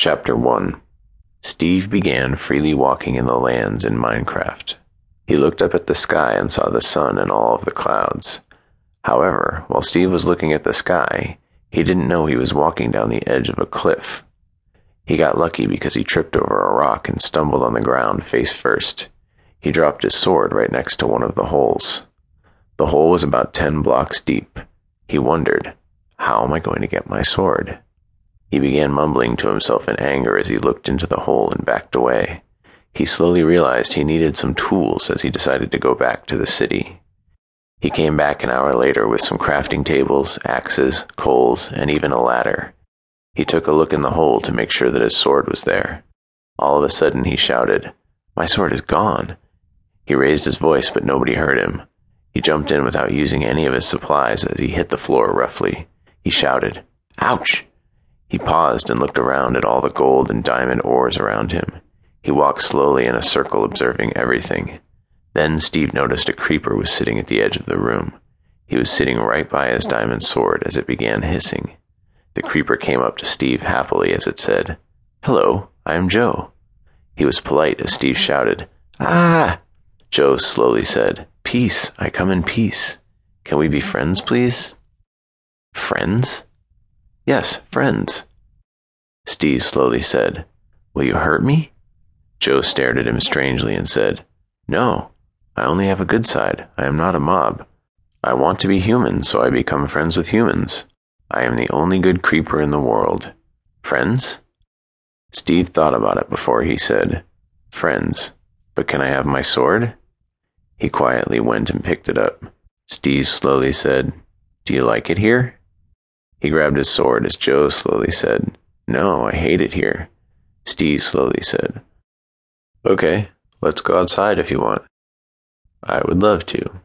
Chapter 1 Steve began freely walking in the lands in Minecraft. He looked up at the sky and saw the sun and all of the clouds. However, while Steve was looking at the sky, he didn't know he was walking down the edge of a cliff. He got lucky because he tripped over a rock and stumbled on the ground face first. He dropped his sword right next to one of the holes. The hole was about ten blocks deep. He wondered, How am I going to get my sword? He began mumbling to himself in anger as he looked into the hole and backed away. He slowly realized he needed some tools as he decided to go back to the city. He came back an hour later with some crafting tables, axes, coals, and even a ladder. He took a look in the hole to make sure that his sword was there. All of a sudden he shouted, My sword is gone. He raised his voice, but nobody heard him. He jumped in without using any of his supplies as he hit the floor roughly. He shouted, Ouch! He paused and looked around at all the gold and diamond ores around him. He walked slowly in a circle, observing everything. Then Steve noticed a creeper was sitting at the edge of the room. He was sitting right by his diamond sword as it began hissing. The creeper came up to Steve happily as it said, Hello, I am Joe. He was polite as Steve shouted, Ah! Joe slowly said, Peace, I come in peace. Can we be friends, please? Friends? Yes, friends. Steve slowly said, Will you hurt me? Joe stared at him strangely and said, No, I only have a good side. I am not a mob. I want to be human, so I become friends with humans. I am the only good creeper in the world. Friends? Steve thought about it before he said, Friends, but can I have my sword? He quietly went and picked it up. Steve slowly said, Do you like it here? He grabbed his sword as Joe slowly said, No, I hate it here. Steve slowly said, Okay, let's go outside if you want. I would love to.